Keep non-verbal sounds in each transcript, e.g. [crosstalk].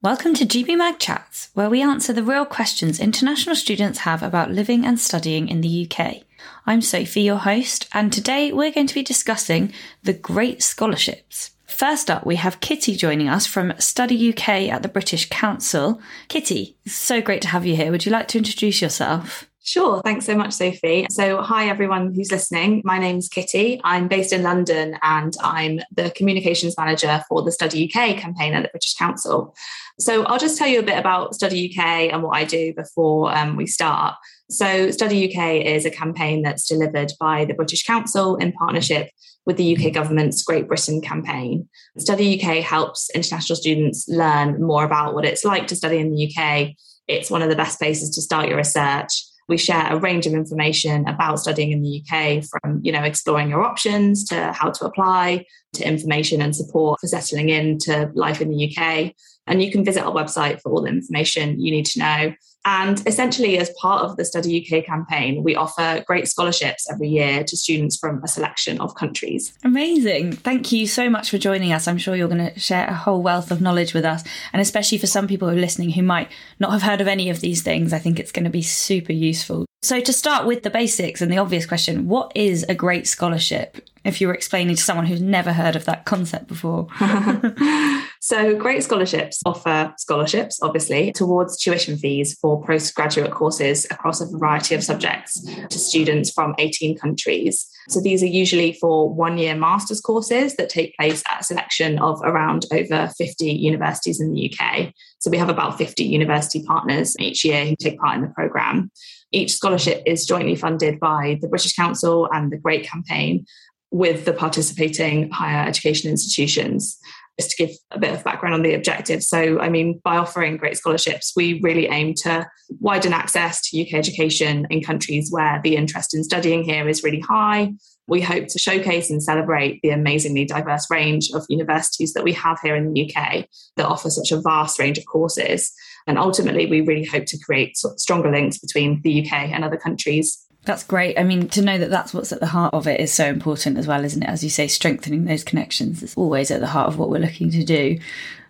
Welcome to GB Mag Chats, where we answer the real questions international students have about living and studying in the UK. I'm Sophie, your host, and today we're going to be discussing the Great Scholarships. First up, we have Kitty joining us from Study UK at the British Council. Kitty, so great to have you here. Would you like to introduce yourself? Sure. Thanks so much, Sophie. So, hi, everyone who's listening. My name's Kitty. I'm based in London and I'm the communications manager for the Study UK campaign at the British Council. So, I'll just tell you a bit about Study UK and what I do before um, we start. So, Study UK is a campaign that's delivered by the British Council in partnership with the UK government's Great Britain campaign. Study UK helps international students learn more about what it's like to study in the UK. It's one of the best places to start your research we share a range of information about studying in the UK from, you know, exploring your options to how to apply to information and support for settling into life in the UK. And you can visit our website for all the information you need to know. And essentially, as part of the Study UK campaign, we offer great scholarships every year to students from a selection of countries. Amazing. Thank you so much for joining us. I'm sure you're going to share a whole wealth of knowledge with us. And especially for some people who are listening who might not have heard of any of these things, I think it's going to be super useful. So, to start with the basics and the obvious question, what is a great scholarship? if you were explaining to someone who's never heard of that concept before? [laughs] [laughs] so, Great Scholarships offer scholarships, obviously, towards tuition fees for postgraduate courses across a variety of subjects to students from 18 countries. So, these are usually for one year master's courses that take place at a selection of around over 50 universities in the UK. So, we have about 50 university partners each year who take part in the programme. Each scholarship is jointly funded by the British Council and the Great Campaign with the participating higher education institutions. Just to give a bit of background on the objective. So, I mean, by offering great scholarships, we really aim to widen access to UK education in countries where the interest in studying here is really high. We hope to showcase and celebrate the amazingly diverse range of universities that we have here in the UK that offer such a vast range of courses. And ultimately, we really hope to create stronger links between the UK and other countries that's great. I mean, to know that that's what's at the heart of it is so important as well, isn't it? As you say, strengthening those connections is always at the heart of what we're looking to do.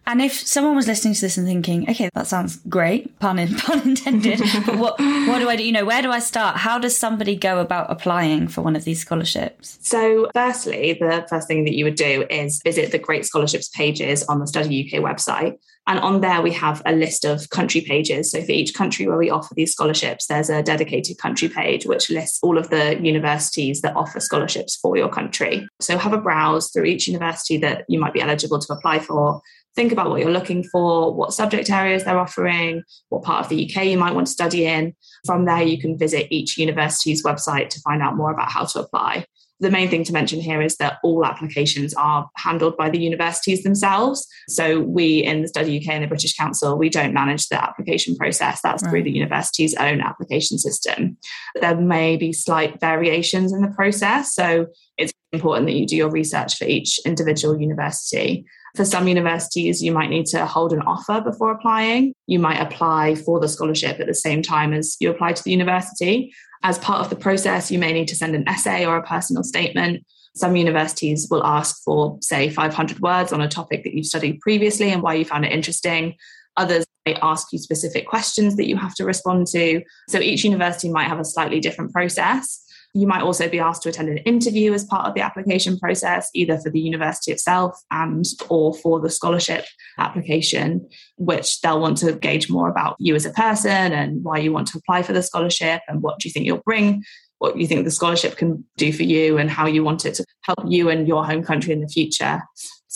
And if someone was listening to this and thinking, okay, that sounds great, pun, in, [laughs] pun intended, but what, what do I do? You know, where do I start? How does somebody go about applying for one of these scholarships? So, firstly, the first thing that you would do is visit the Great Scholarships pages on the Study UK website. And on there, we have a list of country pages. So, for each country where we offer these scholarships, there's a dedicated country page which lists all of the universities that offer scholarships for your country. So, have a browse through each university that you might be eligible to apply for think about what you're looking for, what subject areas they're offering, what part of the UK you might want to study in. From there, you can visit each university's website to find out more about how to apply. The main thing to mention here is that all applications are handled by the universities themselves. So we in the Study UK and the British Council, we don't manage the application process. That's right. through the university's own application system. There may be slight variations in the process. So it's important that you do your research for each individual university. For some universities, you might need to hold an offer before applying. You might apply for the scholarship at the same time as you apply to the university. As part of the process, you may need to send an essay or a personal statement. Some universities will ask for, say, 500 words on a topic that you've studied previously and why you found it interesting. Others may ask you specific questions that you have to respond to. So each university might have a slightly different process. You might also be asked to attend an interview as part of the application process, either for the university itself and or for the scholarship application, which they'll want to gauge more about you as a person and why you want to apply for the scholarship and what do you think you'll bring what you think the scholarship can do for you and how you want it to help you and your home country in the future.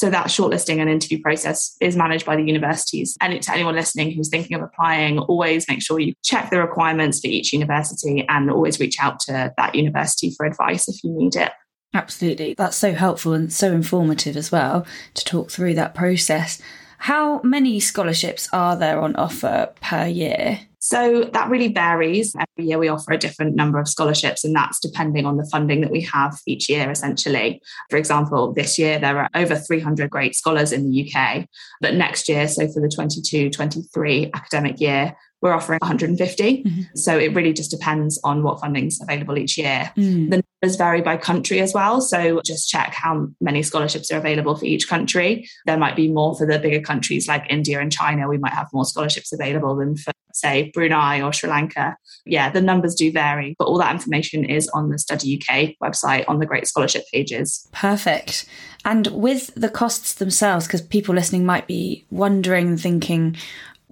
So that shortlisting and interview process is managed by the universities. And to anyone listening who's thinking of applying, always make sure you check the requirements for each university and always reach out to that university for advice if you need it. Absolutely. That's so helpful and so informative as well to talk through that process. How many scholarships are there on offer per year? So that really varies. Every year we offer a different number of scholarships, and that's depending on the funding that we have each year, essentially. For example, this year there are over 300 great scholars in the UK, but next year, so for the 22 23 academic year, we're offering 150. Mm-hmm. So it really just depends on what funding's available each year. Mm. The numbers vary by country as well. So just check how many scholarships are available for each country. There might be more for the bigger countries like India and China. We might have more scholarships available than for, say, Brunei or Sri Lanka. Yeah, the numbers do vary, but all that information is on the Study UK website on the Great Scholarship pages. Perfect. And with the costs themselves, because people listening might be wondering, thinking,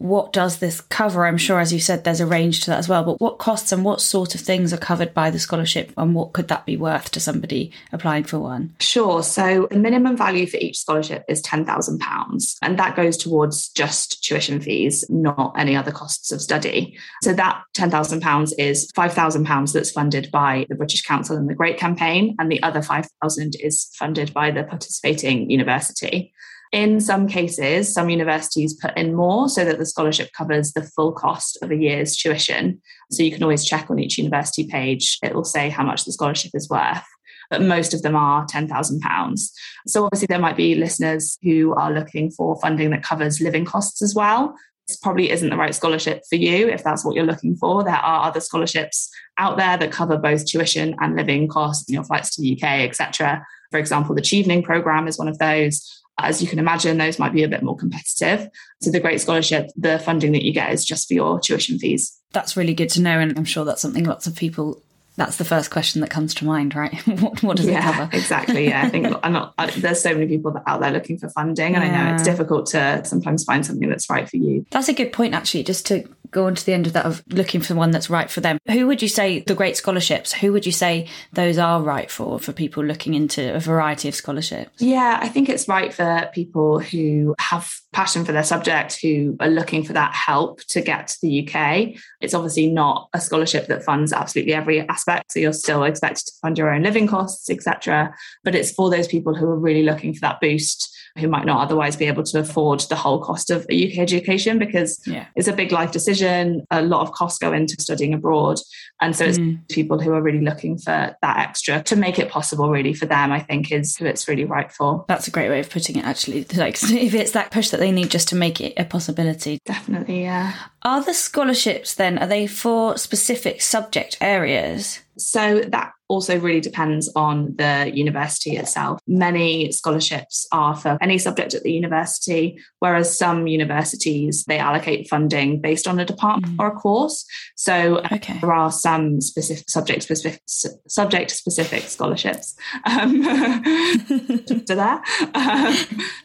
what does this cover? I'm sure, as you said, there's a range to that as well. But what costs and what sort of things are covered by the scholarship, and what could that be worth to somebody applying for one? Sure. So the minimum value for each scholarship is £10,000, and that goes towards just tuition fees, not any other costs of study. So that £10,000 is £5,000 that's funded by the British Council and the Great Campaign, and the other 5000 is funded by the participating university. In some cases, some universities put in more so that the scholarship covers the full cost of a year's tuition. So you can always check on each university page, it will say how much the scholarship is worth. But most of them are £10,000. So obviously, there might be listeners who are looking for funding that covers living costs as well this probably isn't the right scholarship for you if that's what you're looking for. There are other scholarships out there that cover both tuition and living costs, your flights to the UK, etc. For example, the Chevening program is one of those. As you can imagine, those might be a bit more competitive. So, the Great Scholarship, the funding that you get is just for your tuition fees. That's really good to know. And I'm sure that's something lots of people that's the first question that comes to mind, right? [laughs] what, what, does yeah, it cover? exactly. Yeah, I think [laughs] I'm not. I, there's so many people out there looking for funding, and yeah. I know it's difficult to sometimes find something that's right for you. That's a good point, actually. Just to go on to the end of that of looking for one that's right for them. Who would you say the great scholarships? Who would you say those are right for for people looking into a variety of scholarships? Yeah, I think it's right for people who have passion for their subject, who are looking for that help to get to the UK. It's obviously not a scholarship that funds absolutely every aspect, so you're still expected to fund your own living costs, etc. But it's for those people who are really looking for that boost who might not otherwise be able to afford the whole cost of a UK education because yeah. it's a big life decision. A lot of costs go into studying abroad. And so it's mm. people who are really looking for that extra to make it possible, really, for them, I think, is who it's really right for. That's a great way of putting it, actually. [laughs] Like, if it's that push that they need just to make it a possibility. Definitely, yeah. Are the scholarships then, are they for specific subject areas? So that also really depends on the university itself. Many scholarships are for any subject at the university, whereas some universities they allocate funding based on a department mm. or a course. So okay. there are some specific subject specific subject specific scholarships um, [laughs] to there. Um,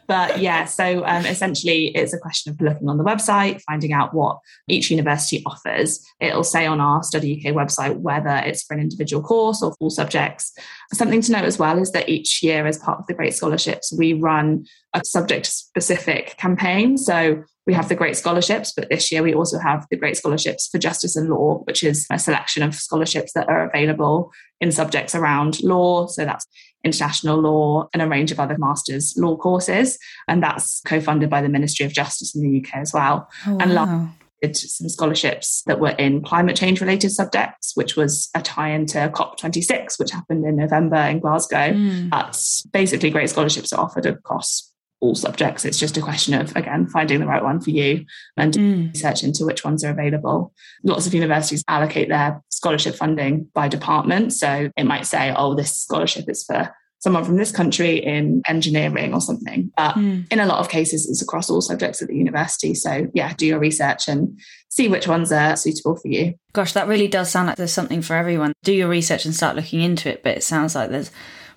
but yeah, so um, essentially it's a question of looking on the website, finding out what each university offers. It'll say on our Study UK website whether it's for an individual course or full subjects. Something to note as well is that each year, as part of the Great Scholarships, we run a subject specific campaign. So we have the Great Scholarships, but this year we also have the Great Scholarships for Justice and Law, which is a selection of scholarships that are available in subjects around law. So that's international law and a range of other master's law courses. And that's co funded by the Ministry of Justice in the UK as well. Oh, and wow some scholarships that were in climate change related subjects, which was a tie into COP26, which happened in November in Glasgow. Mm. That's basically great scholarships are offered across all subjects. It's just a question of, again, finding the right one for you and mm. research into which ones are available. Lots of universities allocate their scholarship funding by department. So it might say, oh, this scholarship is for someone from this country in engineering or something. But mm. in a lot of cases, it's across all subjects at the university. So, yeah, do your research and see which ones are suitable for you. Gosh, that really does sound like there's something for everyone. Do your research and start looking into it. But it sounds like there's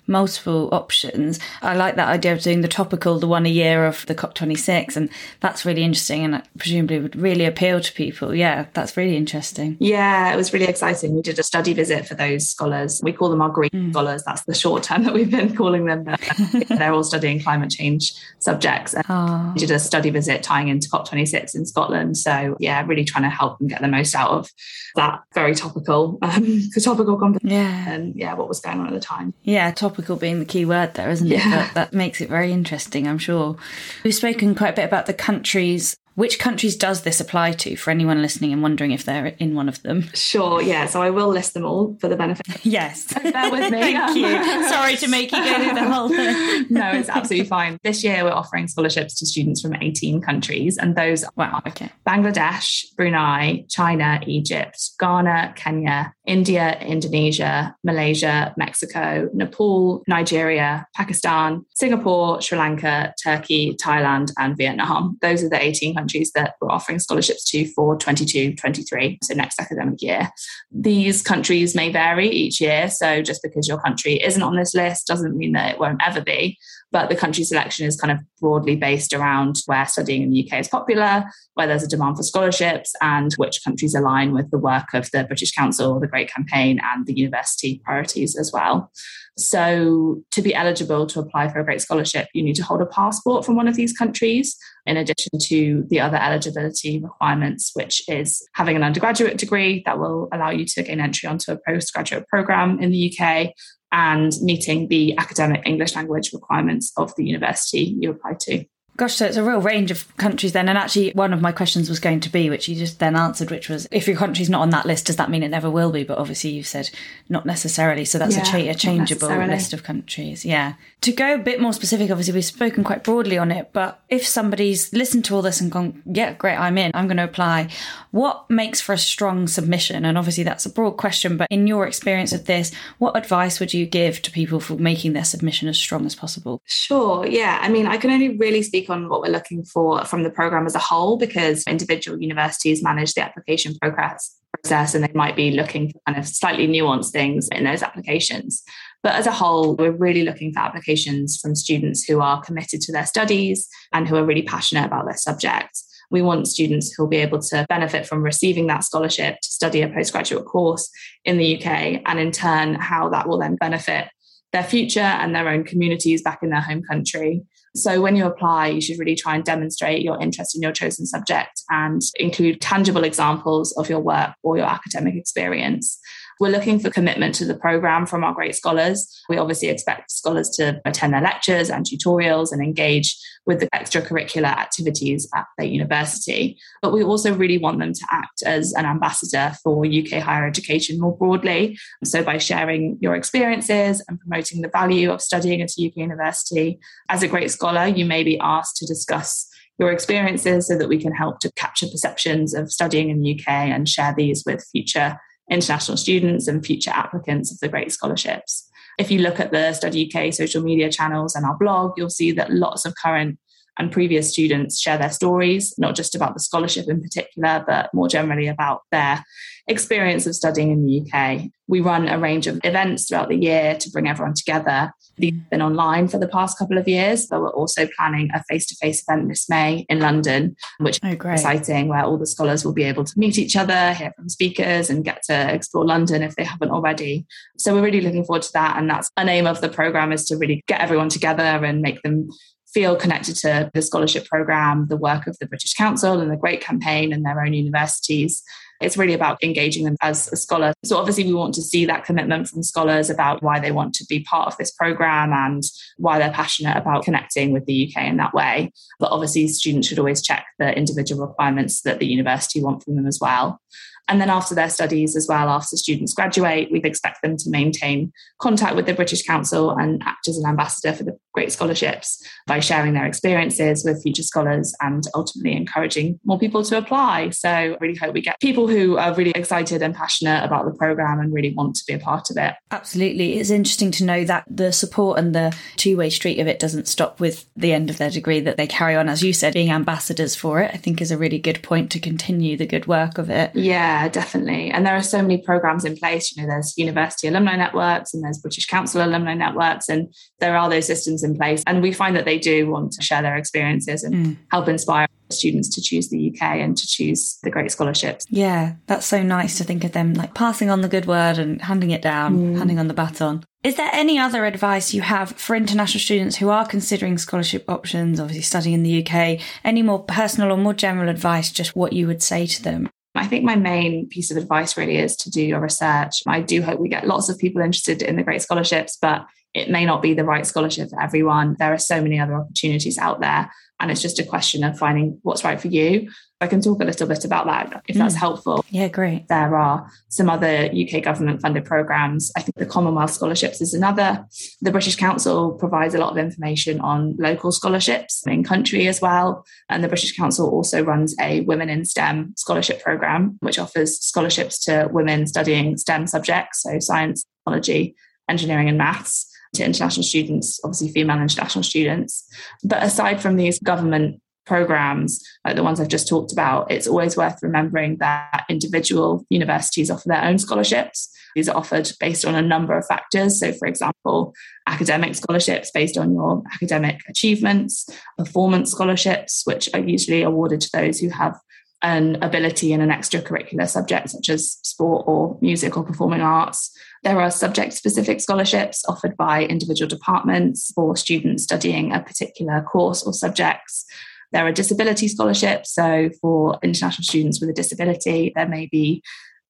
multiple options. I like that idea of doing the topical, the one a year of the COP26, and that's really interesting and presumably would really appeal to people. Yeah, that's really interesting. Yeah, it was really exciting. We did a study visit for those scholars. We call them our green mm. scholars. That's the short term that we've been calling them. [laughs] They're all studying climate change subjects. And oh. We did a study visit tying into COP26 in Scotland. So yeah, really trying to help them get the most out of that very topical, um, [laughs] topical conversation. Yeah. And yeah, what was going on at the time. Yeah, topical topical being the key word there, isn't yeah. it? That, that makes it very interesting, I'm sure. We've spoken quite a bit about the countries Which countries does this apply to for anyone listening and wondering if they're in one of them? Sure, yeah. So I will list them all for the benefit. [laughs] Yes. bear with me. Thank you. Sorry to make you go through the whole thing. [laughs] no, it's absolutely fine. This year we're offering scholarships to students from 18 countries, and those wow, okay. Bangladesh, Brunei, China, Egypt, Ghana, Kenya, India, Indonesia, Malaysia, Mexico, Nepal, Nigeria, Pakistan, Singapore, Sri Lanka, Turkey, Thailand, and Vietnam. Those are the 18 countries that we're offering scholarships to for 22 23, so next academic year. These countries may vary each year, so just because your country isn't on this list doesn't mean that it won't ever be. But the country selection is kind of broadly based around where studying in the UK is popular, where there's a demand for scholarships, and which countries align with the work of the British Council, or the Great Campaign, and the university priorities as well. So, to be eligible to apply for a Great Scholarship, you need to hold a passport from one of these countries, in addition to the other eligibility requirements, which is having an undergraduate degree that will allow you to gain entry onto a postgraduate program in the UK and meeting the academic English language requirements of the university you apply to. Gosh, so it's a real range of countries then. And actually, one of my questions was going to be, which you just then answered, which was if your country's not on that list, does that mean it never will be? But obviously, you've said not necessarily. So that's yeah, a, cha- a, changeable list of countries. Yeah. To go a bit more specific, obviously, we've spoken quite broadly on it. But if somebody's listened to all this and gone, yeah, great, I'm in, I'm going to apply, what makes for a strong submission? And obviously, that's a broad question. But in your experience of this, what advice would you give to people for making their submission as strong as possible? Sure. Yeah. I mean, I can only really speak on what we're looking for from the program as a whole because individual universities manage the application progress process and they might be looking for kind of slightly nuanced things in those applications. But as a whole, we're really looking for applications from students who are committed to their studies and who are really passionate about their subject. We want students who'll be able to benefit from receiving that scholarship to study a postgraduate course in the UK, and in turn, how that will then benefit their future and their own communities back in their home country. So when you apply, you should really try and demonstrate your interest in your chosen subject and include tangible examples of your work or your academic experience. We're looking for commitment to the program from our great scholars. We obviously expect scholars to attend their lectures and tutorials and engage with the extracurricular activities at their university. But we also really want them to act as an ambassador for UK higher education more broadly. So by sharing your experiences and promoting the value of studying at a UK university, as a great scholar, you may be asked to discuss your experiences so that we can help to capture perceptions of studying in the UK and share these with future international students and future applicants of the Great Scholarships. If you look at the Study UK social media channels and our blog, you'll see that lots of current and previous students share their stories, not just about the scholarship in particular, but more generally about their experience of studying in the UK. We run a range of events throughout the year to bring everyone together. These have mm-hmm. been online for the past couple of years, but we're also planning a face to face event this May in London, which oh, is exciting, where all the scholars will be able to meet each other, hear from speakers, and get to explore London if they haven't already. So we're really looking forward to that. And that's an aim of the program is to really get everyone together and make them feel connected to the scholarship program, the work of the British Council and the Great Campaign and their own universities. It's really about engaging them as a scholar. So, obviously, we want to see that commitment from scholars about why they want to be part of this program and why they're passionate about connecting with the UK in that way. But obviously, students should always check the individual requirements that the university want from them as well. And then after their studies as well, after students graduate, we'd expect them to maintain contact with the British Council and act as an ambassador for the Great Scholarships by sharing their experiences with future scholars and ultimately encouraging more people to apply. So I really hope we get people who are really excited and passionate about the programme and really want to be a part of it. Absolutely. It's interesting to know that the support and the two way street of it doesn't stop with the end of their degree, that they carry on, as you said, being ambassadors for it, I think is a really good point to continue the good work of it. Yeah, yeah, definitely. And there are so many programs in place. You know, there's university alumni networks and there's British Council alumni networks, and there are those systems in place. And we find that they do want to share their experiences and mm. help inspire students to choose the UK and to choose the great scholarships. Yeah, that's so nice to think of them like passing on the good word and handing it down, mm. handing on the baton. Is there any other advice you have for international students who are considering scholarship options, obviously studying in the UK? Any more personal or more general advice, just what you would say to them? I think my main piece of advice really is to do your research. I do hope we get lots of people interested in the great scholarships, but it may not be the right scholarship for everyone. There are so many other opportunities out there. And it's just a question of finding what's right for you. I can talk a little bit about that if that's mm. helpful. Yeah, great. There are some other UK government funded programs. I think the Commonwealth Scholarships is another. The British Council provides a lot of information on local scholarships in country as well. And the British Council also runs a Women in STEM scholarship program, which offers scholarships to women studying STEM subjects, so science, technology, engineering, and maths to international students, obviously female international students. But aside from these government programs like the ones I've just talked about, it's always worth remembering that individual universities offer their own scholarships. These are offered based on a number of factors. So, for example, academic scholarships based on your academic achievements, performance scholarships, which are usually awarded to those who have an ability in an extracurricular subject such as sport or music or performing arts. There are subject specific scholarships offered by individual departments for students studying a particular course or subjects. There are disability scholarships. So, for international students with a disability, there may be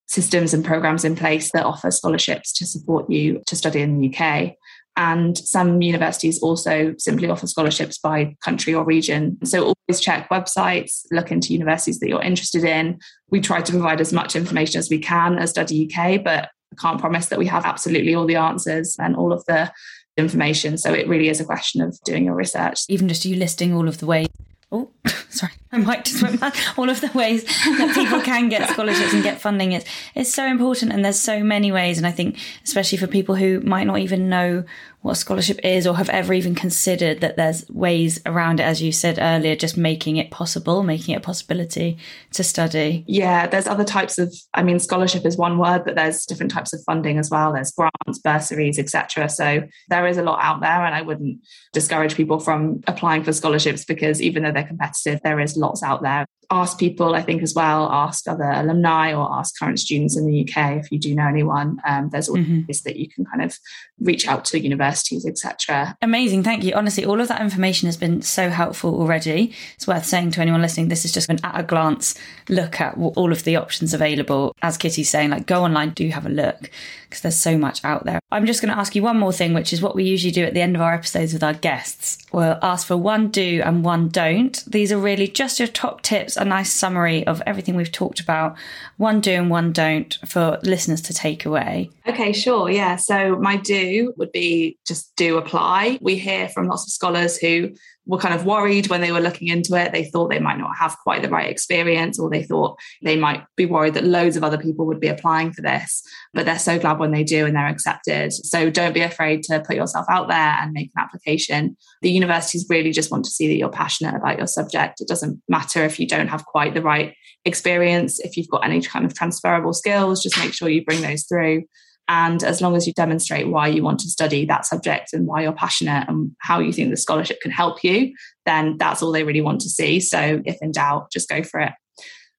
systems and programs in place that offer scholarships to support you to study in the UK. And some universities also simply offer scholarships by country or region. So always check websites, look into universities that you're interested in. We try to provide as much information as we can as Study UK, but I can't promise that we have absolutely all the answers and all of the information. So it really is a question of doing your research. Even just you listing all of the ways oh [laughs] sorry i might just went back all of the ways that people can get scholarships and get funding is it's so important and there's so many ways and i think especially for people who might not even know what scholarship is or have ever even considered that there's ways around it, as you said earlier, just making it possible, making it a possibility to study? Yeah, there's other types of, I mean, scholarship is one word, but there's different types of funding as well. There's grants, bursaries, etc. So there is a lot out there, and I wouldn't discourage people from applying for scholarships because even though they're competitive, there is lots out there ask people, I think, as well, ask other alumni or ask current students in the UK if you do know anyone. Um, there's always mm-hmm. that you can kind of reach out to universities, etc. Amazing, thank you. Honestly, all of that information has been so helpful already. It's worth saying to anyone listening, this is just an at a glance look at all of the options available. As Kitty's saying, like go online, do have a look because there's so much out there. I'm just going to ask you one more thing, which is what we usually do at the end of our episodes with our guests. We'll ask for one do and one don't. These are really just your top tips, a nice summary of everything we've talked about, one do and one don't for listeners to take away. Okay, sure. Yeah. So my do would be just do apply. We hear from lots of scholars who were kind of worried when they were looking into it. They thought they might not have quite the right experience, or they thought they might be worried that loads of other people would be applying for this. But they're so glad when they do and they're accepted. So don't be afraid to put yourself out there and make an application. The universities really just want to see that you're passionate about your subject. It doesn't matter if you don't have quite the right experience, if you've got any kind of transferable skills, just make sure you bring those through. And as long as you demonstrate why you want to study that subject and why you're passionate and how you think the scholarship can help you, then that's all they really want to see. So if in doubt, just go for it.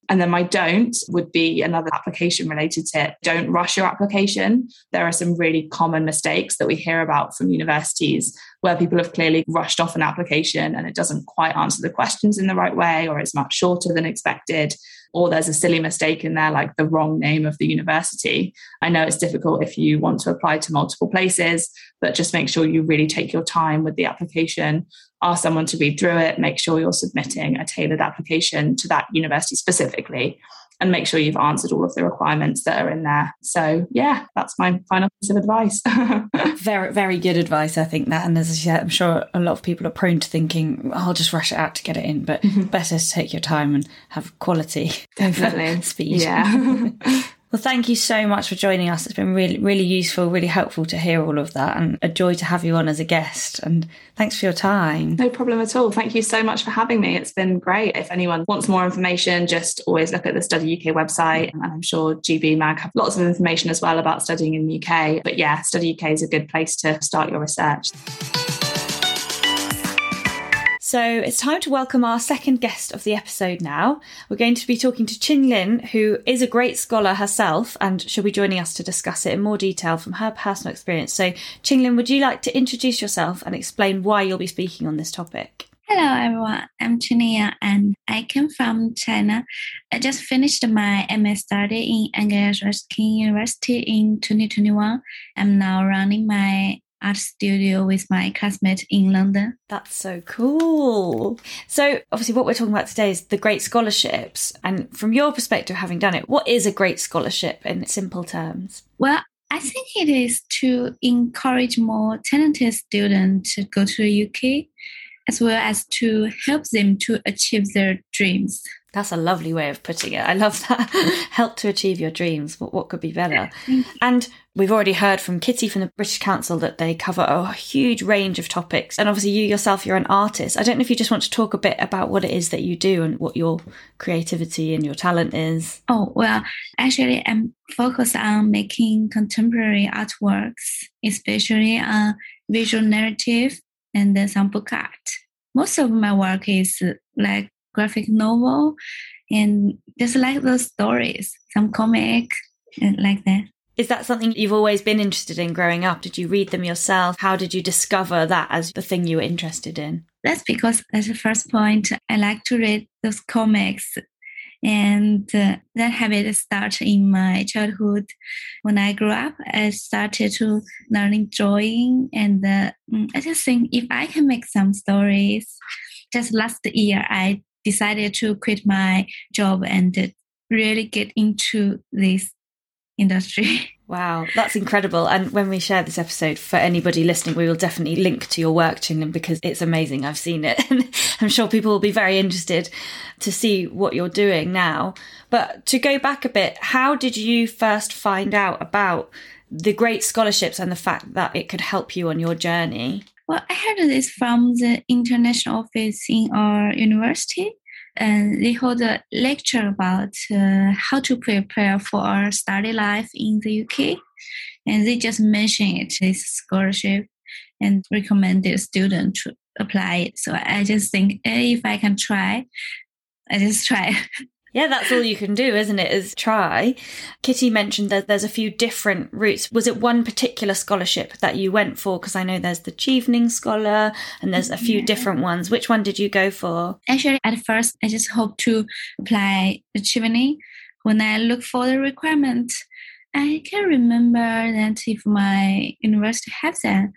And then my don't would be another application related tip. Don't rush your application. There are some really common mistakes that we hear about from universities where people have clearly rushed off an application and it doesn't quite answer the questions in the right way or it's much shorter than expected or there's a silly mistake in there, like the wrong name of the university. I know it's difficult if you want to apply to multiple places, but just make sure you really take your time with the application, ask someone to read through it, make sure you're submitting a tailored application to that university specifically and make sure you've answered all of the requirements that are in there. So yeah, that's my final piece of advice. [laughs] very, very good advice, I think that. And as I said, I'm sure a lot of people are prone to thinking, I'll just rush it out to get it in, but mm-hmm. better to take your time and have quality. [laughs] Definitely. [laughs] speed. Yeah. Well, thank you so much for joining us. It's been really, really useful, really helpful to hear all of that and a joy to have you on as a guest. And thanks for your time. No problem at all. Thank you so much for having me. It's been great. If anyone wants more information, just always look at the Study UK website. And I'm sure GB Mag have lots of information as well about studying in the UK. But yeah, Study UK is a good place to start your research. So it's time to welcome our second guest of the episode now. We're going to be talking to Chin Lin, who is a great scholar herself, and she'll be joining us to discuss it in more detail from her personal experience. So, Chin Lin, would you like to introduce yourself and explain why you'll be speaking on this topic? Hello, everyone. I'm Chinia, and I came from China. I just finished my MS study in Anglia Ruskin University in 2021. I'm now running my art studio with my classmate in London. That's so cool. So, obviously, what we're talking about today is the great scholarships. And from your perspective, having done it, what is a great scholarship in simple terms? Well, I think it is to encourage more talented students to go to the UK, as well as to help them to achieve their dreams. That's a lovely way of putting it. I love [laughs] that. Help to achieve your dreams. What, what could be better? And we've already heard from Kitty from the British Council that they cover a huge range of topics. And obviously, you yourself, you're an artist. I don't know if you just want to talk a bit about what it is that you do and what your creativity and your talent is. Oh, well, actually, I'm focused on making contemporary artworks, especially on visual narrative and then some book art. Most of my work is like graphic novel and just like those stories, some comic and like that. Is that something you've always been interested in growing up? Did you read them yourself? How did you discover that as the thing you were interested in? That's because, as the first point, I like to read those comics. And uh, that habit started in my childhood. When I grew up, I started to learning drawing. And uh, I just think if I can make some stories, just last year, I decided to quit my job and really get into this industry. [laughs] Wow, that's incredible. And when we share this episode for anybody listening, we will definitely link to your work, Chinglin, because it's amazing. I've seen it. [laughs] And I'm sure people will be very interested to see what you're doing now. But to go back a bit, how did you first find out about the great scholarships and the fact that it could help you on your journey? Well, I heard this from the international office in our university and they hold a lecture about uh, how to prepare for our study life in the UK. And they just mentioned it, this scholarship, and recommended students to apply it. So I just think hey, if I can try, I just try. [laughs] Yeah, that's all you can do, isn't it? Is try. Kitty mentioned that there's a few different routes. Was it one particular scholarship that you went for? Because I know there's the Chevening Scholar and there's a few yeah. different ones. Which one did you go for? Actually, at first, I just hoped to apply the Chevening. When I look for the requirement, I can remember that if my university has that,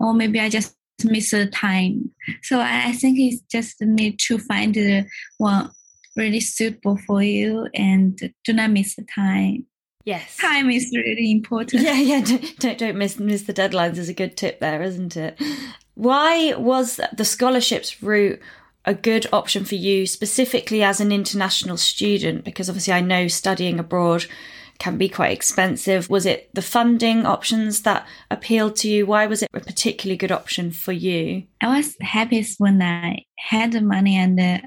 or maybe I just miss the time. So I think it's just me to find the one really suitable for you and do not miss the time. Yes. Time is really important. Yeah, yeah. Don't, don't, don't miss, miss the deadlines is a good tip there, isn't it? Why was the scholarships route a good option for you, specifically as an international student? Because obviously, I know studying abroad can be quite expensive. Was it the funding options that appealed to you? Why was it a particularly good option for you? I was happiest when I had the money and uh,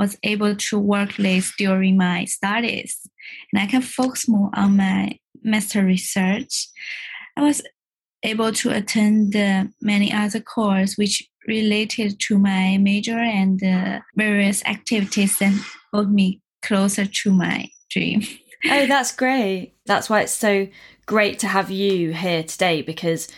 was able to work less during my studies and I can focus more on my master research. I was able to attend uh, many other courses which related to my major and uh, various activities that brought me closer to my dream. oh, that's great. That's why it's so great to have you here today because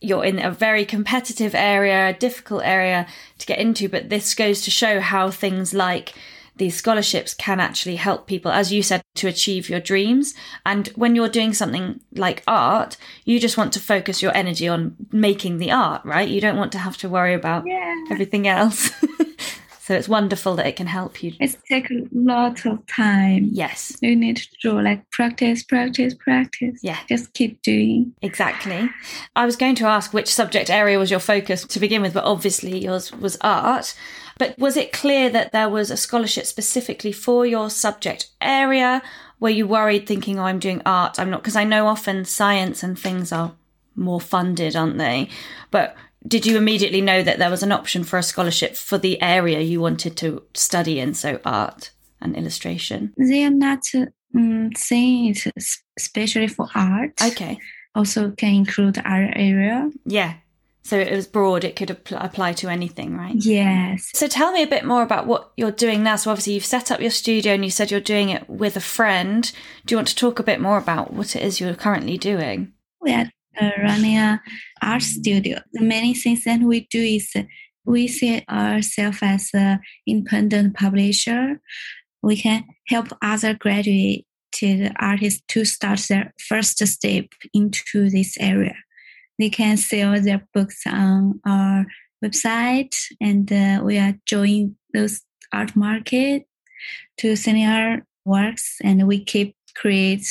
you're in a very competitive area, a difficult area to get into, but this goes to show how things like these scholarships can actually help people, as you said, to achieve your dreams. And when you're doing something like art, you just want to focus your energy on making the art, right? You don't want to have to worry about yeah. everything else. [laughs] So it's wonderful that it can help you. It takes a lot of time. Yes. You need to do like practice, practice, practice. Yeah. Just keep doing. Exactly. I was going to ask which subject area was your focus to begin with, but obviously yours was art. But was it clear that there was a scholarship specifically for your subject area? Were you worried thinking, oh, I'm doing art? I'm not, because I know often science and things are more funded, aren't they? But did you immediately know that there was an option for a scholarship for the area you wanted to study in, so art and illustration? They are not um, saying especially for art. Okay. Also, can include other area. Yeah. So it was broad, it could apply to anything, right? Yes. So tell me a bit more about what you're doing now. So obviously you've set up your studio and you said you're doing it with a friend. Do you want to talk a bit more about what it is you're currently doing? We are uh, running a art studio. The many things that we do is we see ourselves as an independent publisher. We can help other graduated artists to start their first step into this area. they can sell their books on our website, and uh, we are joining those art market to selling our works, and we keep create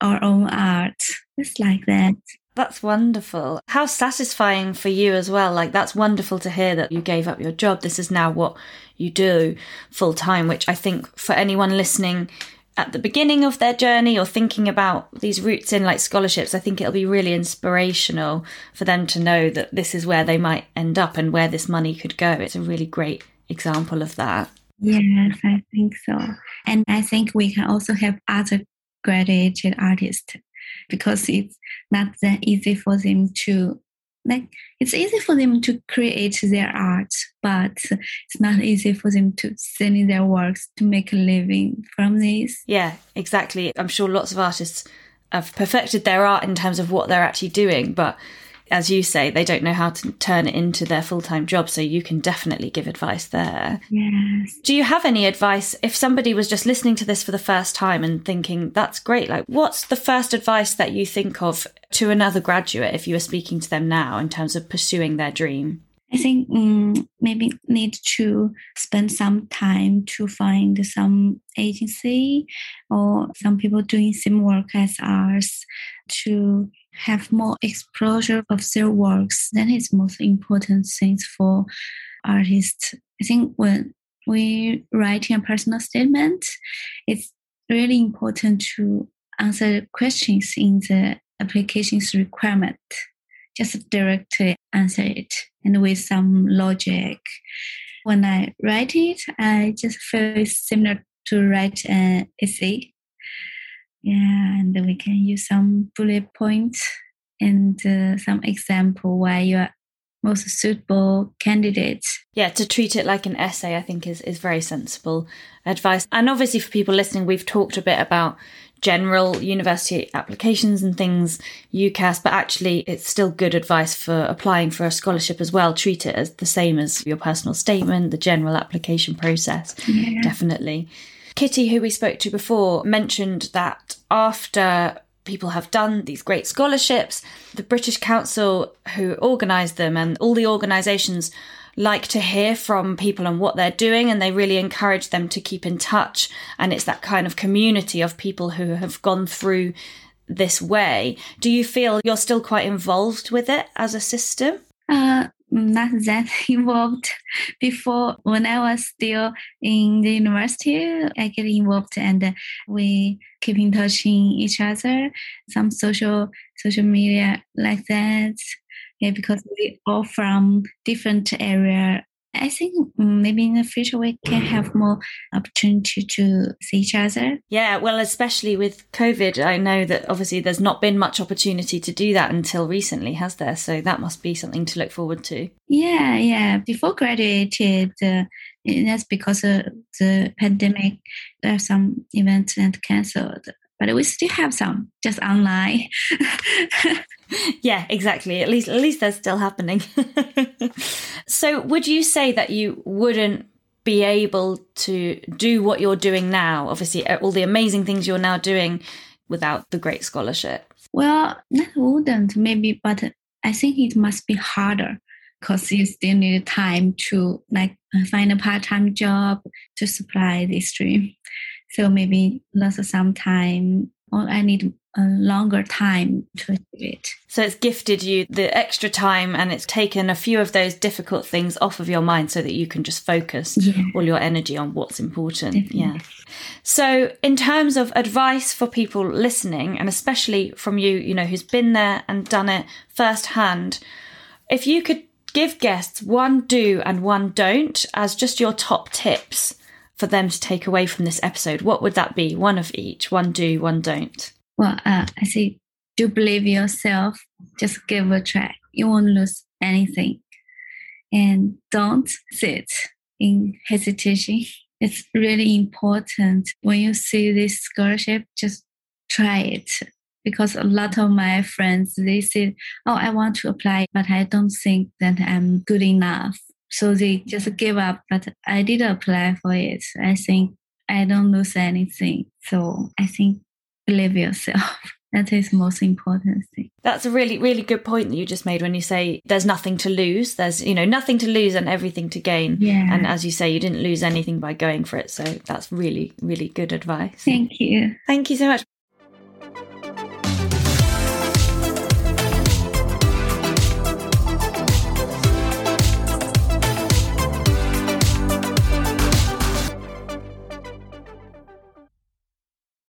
our own art. It's like that. That's wonderful. How satisfying for you as well. Like, that's wonderful to hear that you gave up your job. This is now what you do full time, which I think for anyone listening at the beginning of their journey or thinking about these routes in like scholarships, I think it'll be really inspirational for them to know that this is where they might end up and where this money could go. It's a really great example of that. Yes, I think so. And I think we can also have other graduated artists because it's not that easy for them to like it's easy for them to create their art but it's not easy for them to sell their works to make a living from this. Yeah exactly. I'm sure lots of artists have perfected their art in terms of what they're actually doing but as you say, they don't know how to turn it into their full time job. So you can definitely give advice there. Yes. Do you have any advice if somebody was just listening to this for the first time and thinking, that's great? Like, what's the first advice that you think of to another graduate if you were speaking to them now in terms of pursuing their dream? I think um, maybe need to spend some time to find some agency or some people doing same work as ours to have more exposure of their works. That is most important things for artists. I think when we writing a personal statement, it's really important to answer questions in the application's requirement. Just directly answer it and with some logic. When I write it, I just feel similar to write an essay and we can use some bullet points and uh, some example why you are most suitable candidate. Yeah, to treat it like an essay, I think is, is very sensible advice. And obviously, for people listening, we've talked a bit about general university applications and things, UCAS, but actually, it's still good advice for applying for a scholarship as well. Treat it as the same as your personal statement, the general application process. Yeah. Definitely. Kitty, who we spoke to before, mentioned that after people have done these great scholarships, the British Council who organised them and all the organisations like to hear from people and what they're doing and they really encourage them to keep in touch. And it's that kind of community of people who have gone through this way. Do you feel you're still quite involved with it as a system? Uh, not that [laughs] involved before. When i was still in the university i get involved and we keep in touch in each other. Some social social media like that. Yeah because we all from different area I think maybe in the future we can have more opportunity to see each other. Yeah, well, especially with COVID, I know that obviously there's not been much opportunity to do that until recently, has there? So that must be something to look forward to. Yeah, yeah. Before graduated, uh, that's because of the pandemic. There are some events that cancelled, but we still have some just online. [laughs] [laughs] yeah, exactly. At least, at least they're still happening. [laughs] so, would you say that you wouldn't be able to do what you're doing now? Obviously, uh, all the amazing things you're now doing without the great scholarship. Well, that wouldn't maybe, but I think it must be harder because you still need time to like find a part-time job to supply this dream. So maybe lots of some time, or I need a longer time to achieve it. So it's gifted you the extra time and it's taken a few of those difficult things off of your mind so that you can just focus yeah. all your energy on what's important. Definitely. Yeah. So in terms of advice for people listening and especially from you, you know, who's been there and done it firsthand, if you could give guests one do and one don't as just your top tips for them to take away from this episode, what would that be? One of each, one do, one don't. Well, uh, I say, do believe yourself. Just give a try. You won't lose anything. And don't sit in hesitation. It's really important when you see this scholarship, just try it. Because a lot of my friends, they say, Oh, I want to apply, but I don't think that I'm good enough. So they just give up. But I did apply for it. I think I don't lose anything. So I think believe yourself. [laughs] that is the most important thing. That's a really, really good point that you just made when you say there's nothing to lose. There's, you know, nothing to lose and everything to gain. Yeah. And as you say, you didn't lose anything by going for it. So that's really, really good advice. Thank you. Thank you so much.